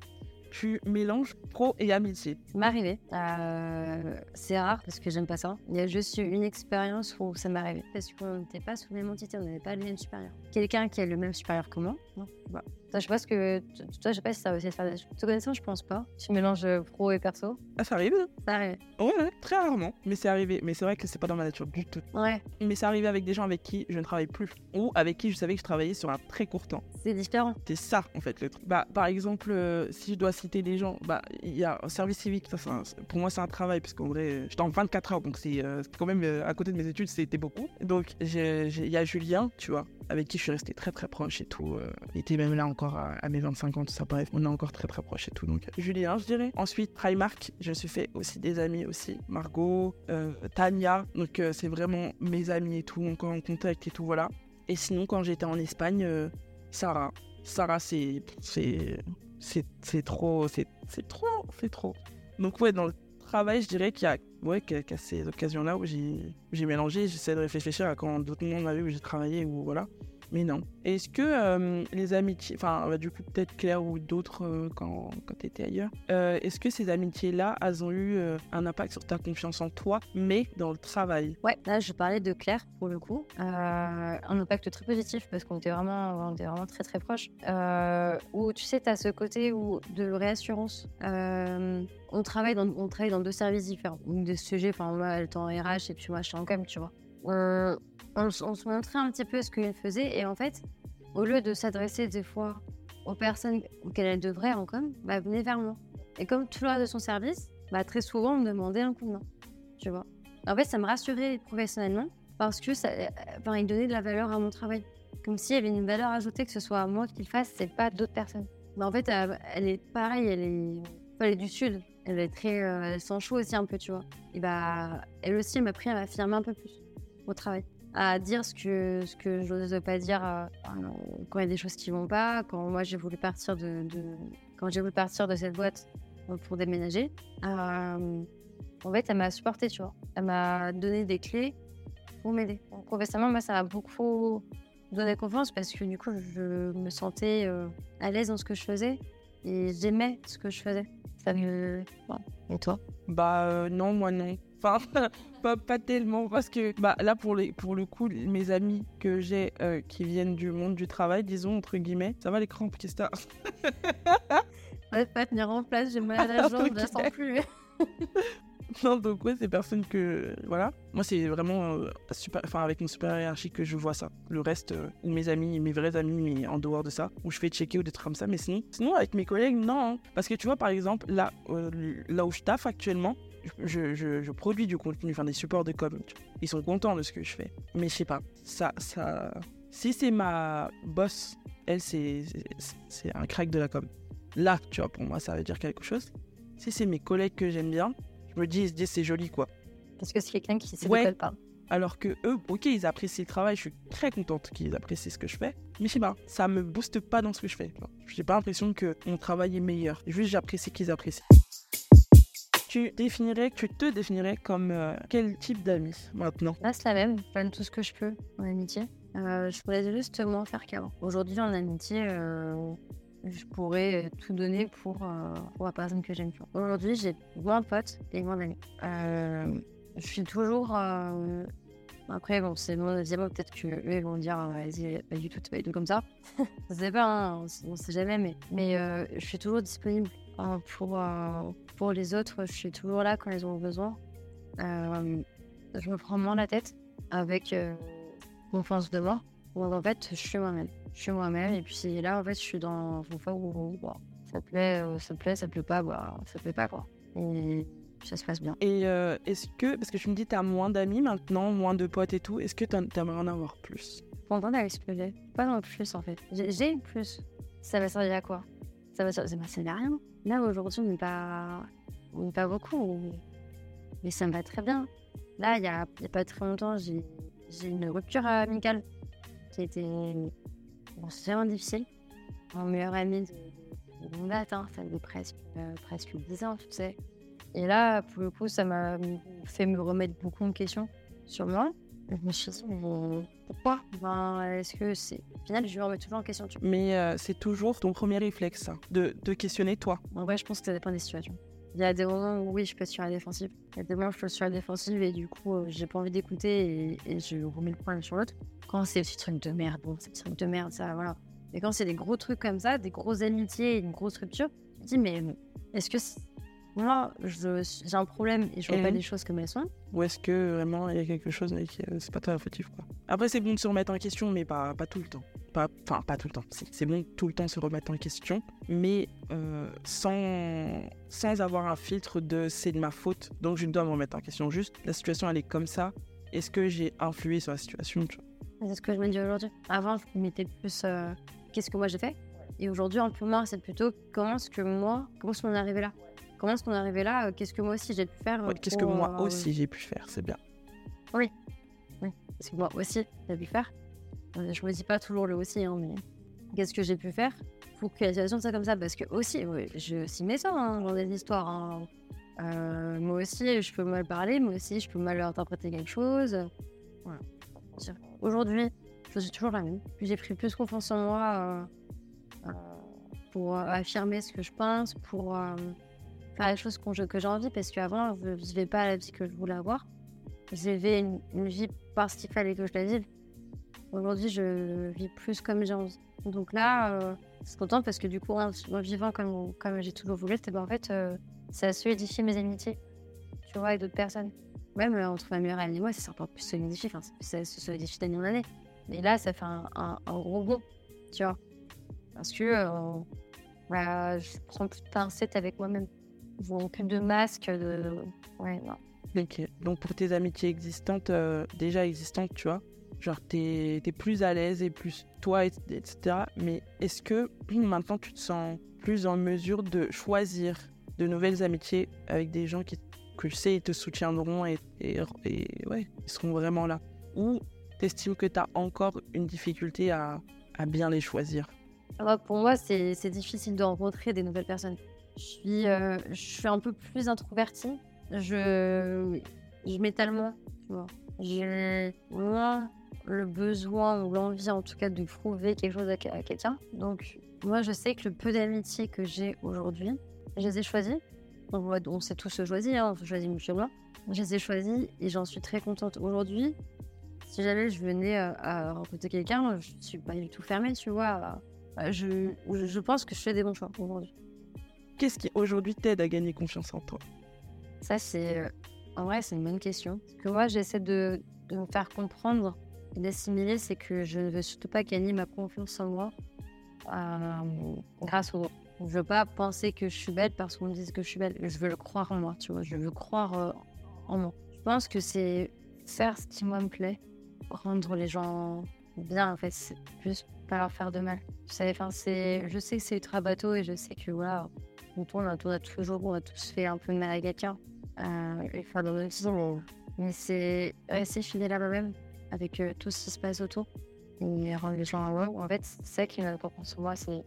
tu mélanges pro et amitié? Arrivé. Euh, c'est rare parce que j'aime pas ça. Il y a juste eu une expérience où ça m'est arrivé. Parce qu'on n'était pas sous la même entité, on n'avait pas le même supérieur. Quelqu'un qui est le même supérieur que moi, non bah. Je sais pas ce que. Toi, je sais pas si ça va aussi faire Te connaissant, je pense pas. Tu mélanges euh, pro et perso. Ah, ça arrive hein Ça arrive. Ouais, ouais, très rarement. Mais c'est arrivé. Mais c'est vrai que c'est pas dans ma nature du tout. Ouais, Mais c'est arrivé avec des gens avec qui je ne travaille plus. Ou avec qui je savais que je travaillais sur un très court temps. c'est différent. C'est ça, en fait, le truc. Bah, par exemple, euh, si je dois citer des gens, bah, il y a un service civique. Ça, c'est un- pour moi, c'est un travail, parce qu'en vrai, euh, j'étais en 24 heures, donc c'est euh, quand même euh, à côté de mes études, c'était beaucoup. Donc, il y a Julien, tu vois, avec qui je suis resté très très proche et tout. il était même là à, mes 25 ans, tout ça, bref, on est encore très très proche et tout. Donc, Julien, je dirais. Ensuite, Primark, je me suis fait aussi des amis aussi. Margot, euh, Tania, donc euh, c'est vraiment mes amis et tout, encore en contact et tout, voilà. Et sinon, quand j'étais en Espagne, euh, Sarah. Sarah, c'est. C'est. C'est trop. C'est trop. C'est trop. Donc, ouais, dans le travail, je dirais qu'il y a. Ouais, a ces occasions-là où j'ai mélangé. J'essaie de réfléchir à quand d'autres monde m'a vu où j'ai travaillé ou voilà. Mais non. Est-ce que euh, les amitiés. Enfin, bah, du coup, peut-être Claire ou d'autres euh, quand, quand tu étais ailleurs. euh, Est-ce que ces amitiés-là, elles ont eu euh, un impact sur ta confiance en toi, mais dans le travail? Ouais, là, je parlais de Claire pour le coup. Euh, un impact très positif parce qu'on était vraiment, on était vraiment très très proches. Euh, où tu sais, tu as ce côté où, de réassurance. Euh, on, travaille dans, on travaille dans deux services différents. Donc, Des sujets, enfin, moi, elle était en RH et puis moi, je suis en com, tu vois. On, on, se montrait un petit peu ce qu'elle faisait et en fait, au lieu de s'adresser des fois aux personnes auxquelles elle devrait en com, bah, venez vers moi. Et comme tout le de son service, bah, très souvent, on me demandait un coup de main, tu vois. En fait, ça me rassurait professionnellement parce que ça, euh, enfin, il donnait de la valeur à mon travail. Comme s'il y avait une valeur ajoutée, que ce soit à moi qui le fasse, c'est pas d'autres personnes. Mais en fait, elle est pareille, elle est, elle est du sud. Elle est très, euh, elle s'en chaud aussi un peu, tu vois. Et bah, elle aussi, m'a pris à m'affirmer un peu plus au travail, à dire ce que ce que je n'ose pas dire euh, quand il y a des choses qui vont pas, quand moi j'ai voulu partir de, voulu partir de cette boîte euh, pour déménager. Euh, en fait, elle m'a supporté, tu vois. Elle m'a donné des clés pour m'aider. Professionnellement, moi, ça m'a beaucoup donné confiance parce que du coup, je me sentais à l'aise dans ce que je faisais et j'aimais ce que je faisais. Ça me... Et toi? Bah non, moi non. Enfin, pas, pas tellement parce que bah là pour les pour le coup, mes amis que j'ai euh, qui viennent du monde du travail, disons entre guillemets, ça va les crampes, qu'est-ce que t'as pas tenir en place, j'ai mal à la jambe, je la sens plus. Non, donc ouais, c'est personne que voilà. Moi, c'est vraiment euh, super. Enfin, avec mon super hiérarchique que je vois ça. Le reste, euh, mes amis, mes vrais amis, mais en dehors de ça, où je fais checker ou des trucs comme ça. Mais sinon, sinon avec mes collègues, non. hein. Parce que tu vois, par exemple, là, euh, là où je taffe actuellement, je, je, je produis du contenu, enfin des supports de com. Ils sont contents de ce que je fais. Mais je sais pas, ça, ça. Si c'est ma boss, elle, c'est un crack de la com. Là, tu vois, pour moi, ça veut dire quelque chose. Si c'est mes collègues que j'aime bien, je me dis, ils se disent, c'est joli, quoi. Parce que c'est quelqu'un qui sait Ouais. de quoi parle. Alors que eux, ok, ils apprécient le travail, je suis très contente qu'ils apprécient ce que je fais. Mais je sais pas, ça me booste pas dans ce que je fais. J'ai pas l'impression que mon travail est meilleur. Juste, j'apprécie qu'ils apprécient. Tu définirais, tu te définirais comme euh, quel type d'ami maintenant? Là, c'est la même. Je donne tout ce que je peux en amitié. Euh, je pourrais juste moins faire qu'avant. Aujourd'hui, en amitié, euh, je pourrais tout donner pour, pour la personne que j'aime. vois. Aujourd'hui, j'ai moins de potes et moins d'amis. Je suis toujours. Après, bon, c'est mon deuxième. Peut-être qu'eux, vont dire, euh, vas-y, pas du tout, pas du tout comme ça. je sais pas, hein, on, on sait jamais, mais, je suis toujours disponible euh, pour, pour les autres. Je suis toujours là quand ils ont besoin. Euh, je me prends moins la tête avec euh, confiance de moi. Donc en fait, je suis moi-même. Je suis moi-même et puis là, en fait, je suis dans une fois où bon, ça plaît, euh, ça plaît, ça plaît pas, bah, ça plaît pas quoi. Et ça se passe bien. Et euh, est-ce que, parce que tu me dis, t'as moins d'amis maintenant, moins de potes et tout, est-ce que t'en- t'aimerais en avoir plus? Ce que j'ai. Pas dans le plus en fait. J'ai plus. Ça va servir à quoi? Ça va ça à rien. Là aujourd'hui, on n'est pas, pas beaucoup, mais ça me va très bien. Là, il y a, a pas très longtemps, j'ai une rupture amicale qui a été bon, vraiment difficile. Mon meilleur ami de, de longue date, hein, ça fait presque, euh, presque 10 ans, tu sais. Et là, pour le coup, ça m'a fait me remettre beaucoup en question sur moi. Je me suis dit, mais pourquoi ben, Est-ce que c'est. Au final, je me remets toujours en question. Tu. Mais euh, c'est toujours ton premier réflexe, ça, de questionner toi. En vrai, je pense que ça dépend des situations. Il y a des moments où oui, je peux être sur la défensive. Il y a des moments où je peux être sur la défensive et du coup, euh, j'ai pas envie d'écouter et, et je remets le problème sur l'autre. Quand c'est des petits trucs de merde, bon, c'est des trucs de merde, ça, voilà. Mais quand c'est des gros trucs comme ça, des grosses amitiés et une grosse rupture, je me dis, mais est-ce que moi, j'ai un problème et je vois pas les choses comme elles sont Ou est-ce que vraiment il y a quelque chose mais que c'est pas toi fautif quoi Après c'est bon de se remettre en question mais pas, pas tout le temps. Pas, enfin pas tout le temps. C'est bon tout le temps se remettre en question mais euh, sans, sans avoir un filtre de c'est de ma faute donc je dois me remettre en question. Juste la situation elle est comme ça. Est-ce que j'ai influé sur la situation C'est ce que je me dis aujourd'hui. Avant, je mettais plus euh, qu'est-ce que moi j'ai fait? Et aujourd'hui, un peu moins, c'est plutôt comment est-ce que moi, comment est-ce qu'on est arrivé là? Comment est-ce qu'on est arrivé là euh, Qu'est-ce que moi aussi j'ai pu faire euh, Ouais, Qu'est-ce que moi euh, aussi j'ai pu faire C'est bien. Qu'est-ce que moi aussi j'ai pu faire Je me dis pas toujours le aussi, hein, mais qu'est-ce que j'ai pu faire pour que la situation soit comme ça? Parce que aussi, oui, je aussi mes ça hein, dans des histoires. hein. Euh, moi aussi, je peux mal parler, moi aussi, je peux mal interpréter quelque chose. Voilà. Aujourd'hui, je suis toujours la même. J'ai pris plus confiance en moi euh, pour affirmer ce que je pense, pour faire les choses que j'ai envie, parce qu'avant, je ne vivais pas la vie que je voulais avoir. Je vivais une, une vie parce qu'il fallait que je la vive. Aujourd'hui, je vis plus comme j'ai envie. Donc là, euh, je suis contente parce que du coup, en, vivant comme, comme j'ai toujours voulu, c'est ben, en fait, euh, ça a solidifié mes amitiés, tu vois, avec d'autres personnes. Même euh, entre ma meilleure amie et moi, ça s'est encore plus solidifié, enfin, ça se solidifie d'année en année. Mais là, ça fait un, un, un gros bond, tu vois. Parce que euh, bah, je prends plus de pincettes avec moi-même. Plus de masque, de... Ouais, non. Ok. Donc pour tes amitiés existantes, euh, déjà existantes, tu vois, genre t'es es plus à l'aise et plus toi, et- etc. Mais est-ce que maintenant tu te sens plus en mesure de choisir de nouvelles amitiés avec des gens qui, que je sais, ils te soutiendront et, et, et ouais, ils seront vraiment là? Ou t'estimes que t'as encore une difficulté à, à bien les choisir? Alors, pour moi, c'est c'est difficile de rencontrer des nouvelles personnes. Je suis, euh, je suis un peu plus introvertie. Je, je m'étale moins. J'ai moins le besoin ou l'envie, en tout cas, de prouver quelque chose à, que- à quelqu'un. Donc, moi, je sais que le peu d'amitié que j'ai aujourd'hui, je les ai choisis. On, on s'est tous choisis, hein, on se choisit mutuellement. Je les ai choisis et j'en suis très contente. Aujourd'hui, si jamais je venais euh, à rencontrer quelqu'un, je suis pas du tout fermée, tu vois. euh, je je pense que je fais des bons choix aujourd'hui. Qu'est-ce qui aujourd'hui t'aide à gagner confiance en toi? Ça, c'est. euh, En vrai, c'est une bonne question. Ce que moi, j'essaie de, me faire comprendre et d'assimiler, c'est que je ne veux surtout pas gagner ma confiance en moi euh, grâce au. Je veux pas penser que je suis belle parce qu'on me dit que je suis belle. Je veux le croire en moi, tu vois. Je veux croire euh, en moi. Je pense que c'est faire ce qui, moi, me plaît. Rendre les gens bien, en fait. C'est pas leur faire de mal. Enfin. Je sais que c'est ultra bateau et je sais que, voilà, on tourne, on tourne toujours, on a tous fait un peu de mal à quelqu'un. euh, et faire mais, mais c'est rester fidèle à moi-même avec euh, tout ce qui se passe autour et rendre les gens heureux. En fait, c'est ça qui est important sur moi, c'est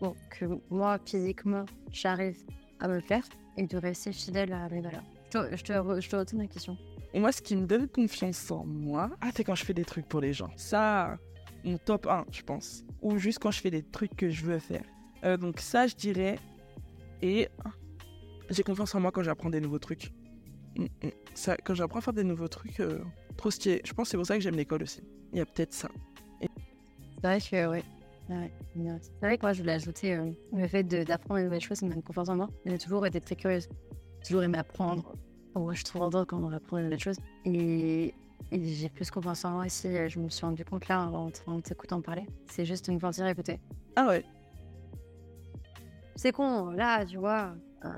bon, que moi, physiquement, j'arrive à me le faire et de rester fidèle à mes valeurs. Je te, je te, re- je te retourne la question. Et moi, ce qui me donne confiance en moi, ah, c'est quand je fais des trucs pour les gens. Ça, mon top 1, je pense. Ou juste quand je fais des trucs que je veux faire. Euh, donc ça, je dirais. Et j'ai confiance en moi quand j'apprends des nouveaux trucs. Mm, mm. Ça, quand j'apprends à faire des nouveaux trucs, euh, trop stylé. Je pense que c'est pour ça que j'aime l'école aussi. Il y a peut-être ça. C'est vrai que, ouais. Ouais, c'est vrai que moi, je voulais ajouter euh, le fait d'apprendre de nouvelles choses, ça me donne confiance en moi. J'ai toujours été très curieuse. J'ai toujours aimé apprendre. Moi, je trouve contente quand on apprend de nouvelles choses. Et, et j'ai plus confiance en moi aussi. Je me suis rendu compte là, en, en t'écoutant parler. C'est juste de me sentir écouter. Ah ouais. C'est con, là, tu vois. Euh,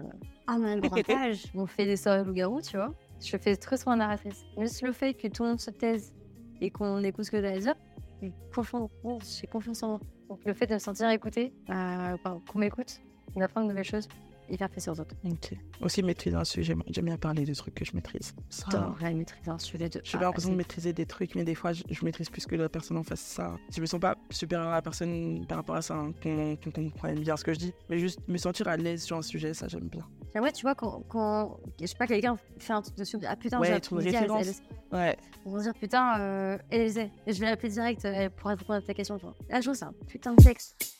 à mon grand âge, on fait des soirées loup-garou, tu vois. Je fais très souvent narratrice. Juste le fait que tout le monde se taise et qu'on écoute ce que tu as à dire, j'ai confiance, en moi. Donc le fait de me sentir écoutée, euh, qu'on m'écoute, d'apprendre de nouvelles choses et faire plaisir aux autres. Ok. Aussi maîtriser un sujet. J'aime bien parler des trucs que je maîtrise. Ça, maîtriser un sujet de. J'ai à l'impression de maîtriser des trucs, mais des fois, je, je maîtrise plus que la personne en face. Ça, je me sens pas supérieur à la personne par rapport à ça, hein, qu'on qu'on comprenne bien ce que je dis. Mais juste me sentir à l'aise sur un sujet, ça, j'aime bien. J'aimerais, tu vois, quand, quand je sais pas, quelqu'un fait un truc dessus, ah putain, Ouais, j'ai trouve une référence. elle- Ouais. Vont se dire putain, euh, elle est zé. Et je vais l'appeler direct euh, pour répondre à ta question. Tu vois. Là, je vois ça. Putain de texte.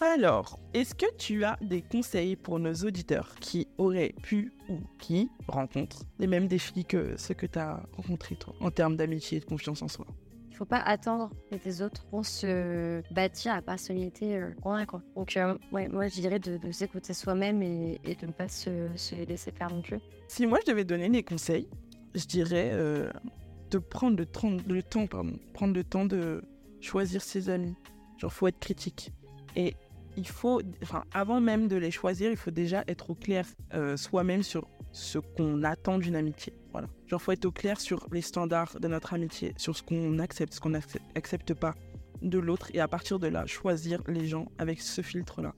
Alors, est-ce que tu as des conseils pour nos auditeurs qui auraient pu ou qui rencontrent les mêmes défis que ceux que tu as rencontrés, toi, en termes d'amitié et de confiance en soi? Il faut pas attendre que les autres vont se bâtir la personnalité euh, un, quoi. Donc, euh, ouais, moi, je dirais de, de s'écouter soi-même et, et de ne pas se, se laisser faire non plus. Si moi je devais donner des conseils, je dirais euh, de prendre le temps, le temps, pardon, prendre le temps de choisir ses amis. Genre, faut être critique. Et il faut, avant même de les choisir, il faut déjà être au clair euh, soi-même sur ce qu'on attend d'une amitié. Voilà. Genre, faut être au clair sur les standards de notre amitié, sur ce qu'on accepte, ce qu'on n'accepte accepte pas de l'autre, et à partir de là, choisir les gens avec ce filtre-là.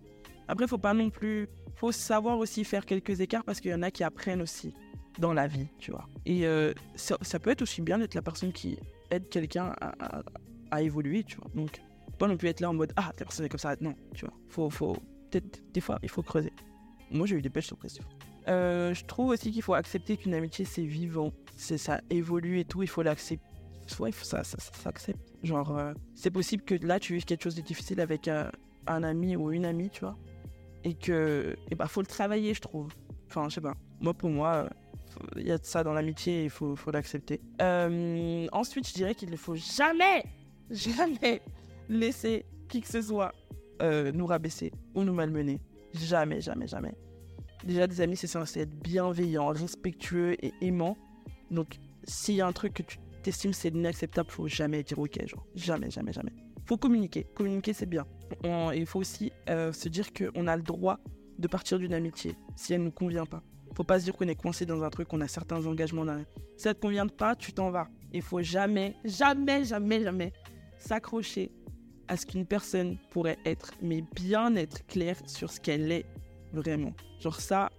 Après, faut pas non plus, faut savoir aussi faire quelques écarts parce qu'il y en a qui apprennent aussi dans la vie, tu vois. Et euh, ça, peut être aussi bien d'être la personne qui aide quelqu'un à- à évoluer, tu vois. Donc, pas non plus être là en mode ah, la personne est comme ça. Non, tu vois. Faut, faut, peut-être, des fois, il faut creuser. Moi, j'ai eu des belles surprises. Euh, je trouve aussi qu'il faut accepter qu'une amitié, c'est vivant. C'est, ça évolue et tout. Il faut l'accepter. Ouais, faut ça, ça, ça. Genre, euh, c'est possible que là, tu vives quelque chose de difficile avec euh, un ami ou une amie, tu vois. Et que, et bah, faut le travailler, je trouve. Enfin, je sais pas. Moi, pour moi, euh, il y a de ça dans l'amitié il faut, faut l'accepter. Euh, ensuite, je dirais qu'il ne faut jamais, jamais laisser qui que ce soit euh, nous rabaisser ou nous malmener. Jamais, jamais, jamais. Déjà, des amis, c'est censé être bienveillant, respectueux et aimant. Donc, s'il y a un truc que tu t'estimes c'est inacceptable, faut jamais dire ok, genre. Jamais, jamais, jamais. Faut communiquer. Communiquer, c'est bien. Il faut aussi euh, se dire qu'on a le droit de partir d'une amitié si elle ne nous convient pas. Faut pas se dire qu'on est coincé dans un truc, qu'on a certains engagements. Dans... Si ça te convient pas, tu t'en vas. Il faut jamais, jamais, jamais, jamais s'accrocher à ce qu'une personne pourrait être, mais bien être clair sur ce qu'elle est vraiment. Genre ça,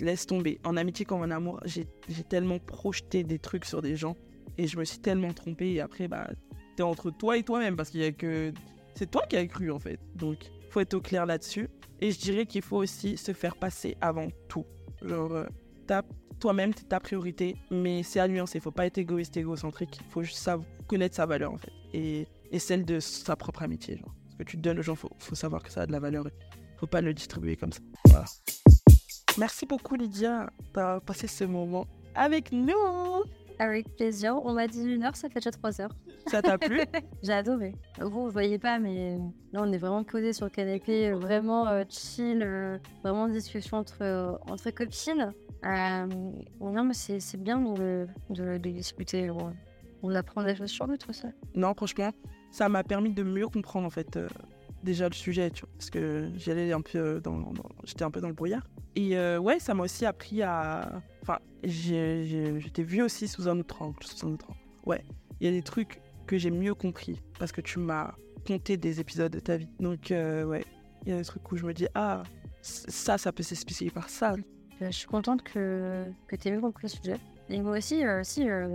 laisse tomber. En amitié comme en amour, j'ai tellement projeté des trucs sur des gens et je me suis tellement trompé. Et après, bah, t'es entre toi et toi-même parce qu'il y a que. C'est toi qui as cru en fait. Donc, faut être au clair là-dessus. Et je dirais qu'il faut aussi se faire passer avant tout. Genre, euh, toi-même, t'es ta priorité, mais c'est à nuancer. Faut pas être égoïste, égocentrique. Faut juste sav- connaître sa valeur en fait. Et, et celle de sa propre amitié. Genre. Ce que tu donnes aux gens, faut, faut savoir que ça a de la valeur. Faut pas le distribuer comme ça. Voilà. Merci beaucoup Lydia d'avoir passé ce moment avec nous. Avec plaisir. On m'a dit une heure, ça fait déjà trois heures. Ça t'a plu J'ai adoré. Vous, vous voyez pas, mais là, on est vraiment posé sur le canapé, euh, vraiment euh, chill, euh, vraiment discussion entre, euh, entre copines. Euh, non, mais c'est c'est bien de, de, de discuter. On, on apprend des choses sur nous, tout ça. Non, franchement, ça m'a permis de mieux comprendre en fait euh, déjà le sujet, tu vois, parce que j'allais un peu euh, dans, j'étais un peu dans le brouillard. Et euh, ouais, ça m'a aussi appris à, enfin, j'étais vu aussi sous un autre angle, sous un autre angle. Ouais, il y a des trucs que j'ai mieux compris parce que tu m'as conté des épisodes de ta vie. Donc ouais, il y a des trucs où je me dis ah ça, ça peut s'expliquer par ça. je suis contente que, que aies compris le sujet. Et moi aussi, euh, si, euh,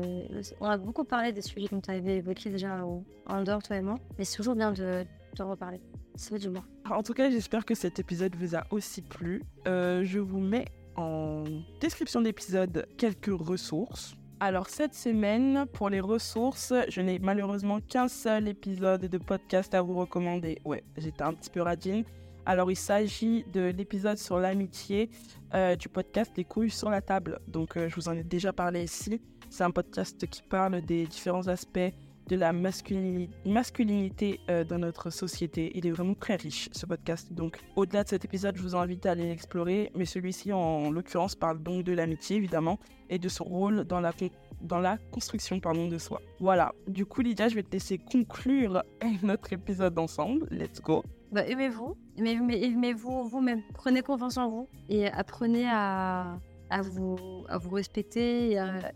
on a beaucoup parlé des sujets qu'on t'avait évoqués déjà en, dehors, toi et moi. Mais c'est toujours bien de t'en reparler. Ça fait du bien. En tout cas, j'espère que cet épisode vous a aussi plu. Euh, je vous mets en description d'épisode quelques ressources. Alors cette semaine, pour les ressources, je n'ai malheureusement qu'un seul épisode de podcast à vous recommander. Ouais, j'étais un petit peu radine. Alors, il s'agit de l'épisode sur l'amitié euh, du podcast Les couilles sur la table. Donc, euh, je vous en ai déjà parlé ici. C'est un podcast qui parle des différents aspects de la masculinité, euh, dans notre société. Il est vraiment très riche, ce podcast. Donc, au-delà de cet épisode, je vous invite à aller l'explorer. Mais celui-ci, en, l'occurrence, parle donc de l'amitié, évidemment, et de son rôle dans la, dans la construction pardon, de soi. Voilà. Du coup, Lydia, je vais te laisser conclure notre épisode ensemble. Let's go. Bah, aimez-vous, aimez-vous vous-même. Prenez confiance en vous et apprenez à, vous, à vous respecter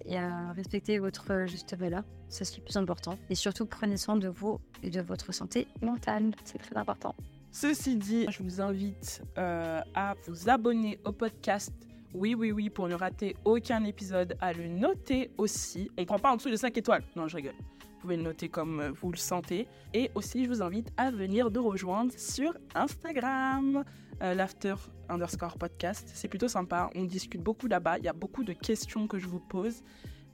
et à, respecter votre juste valeur. C'est ce qui est le plus important. Et surtout, prenez soin de vous et de votre santé mentale. C'est très important. Ceci dit, je vous invite euh, à vous abonner au podcast. Oui, oui, oui, pour ne rater aucun épisode, à le noter aussi. On prend pas en dessous de 5 étoiles. Non, je rigole pouvez le noter comme euh, vous le sentez. Et aussi, je vous invite à venir nous rejoindre sur Instagram, euh, l'after underscore podcast. C'est plutôt sympa, on discute beaucoup là-bas, il y a beaucoup de questions que je vous pose.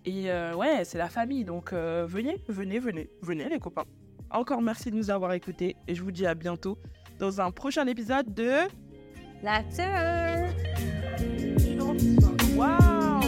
Et euh, ouais, c'est la famille, donc venez, venez, venez, venez les copains. Encore merci de nous avoir écoutés et je vous dis à bientôt dans un prochain épisode de... L'after Waouh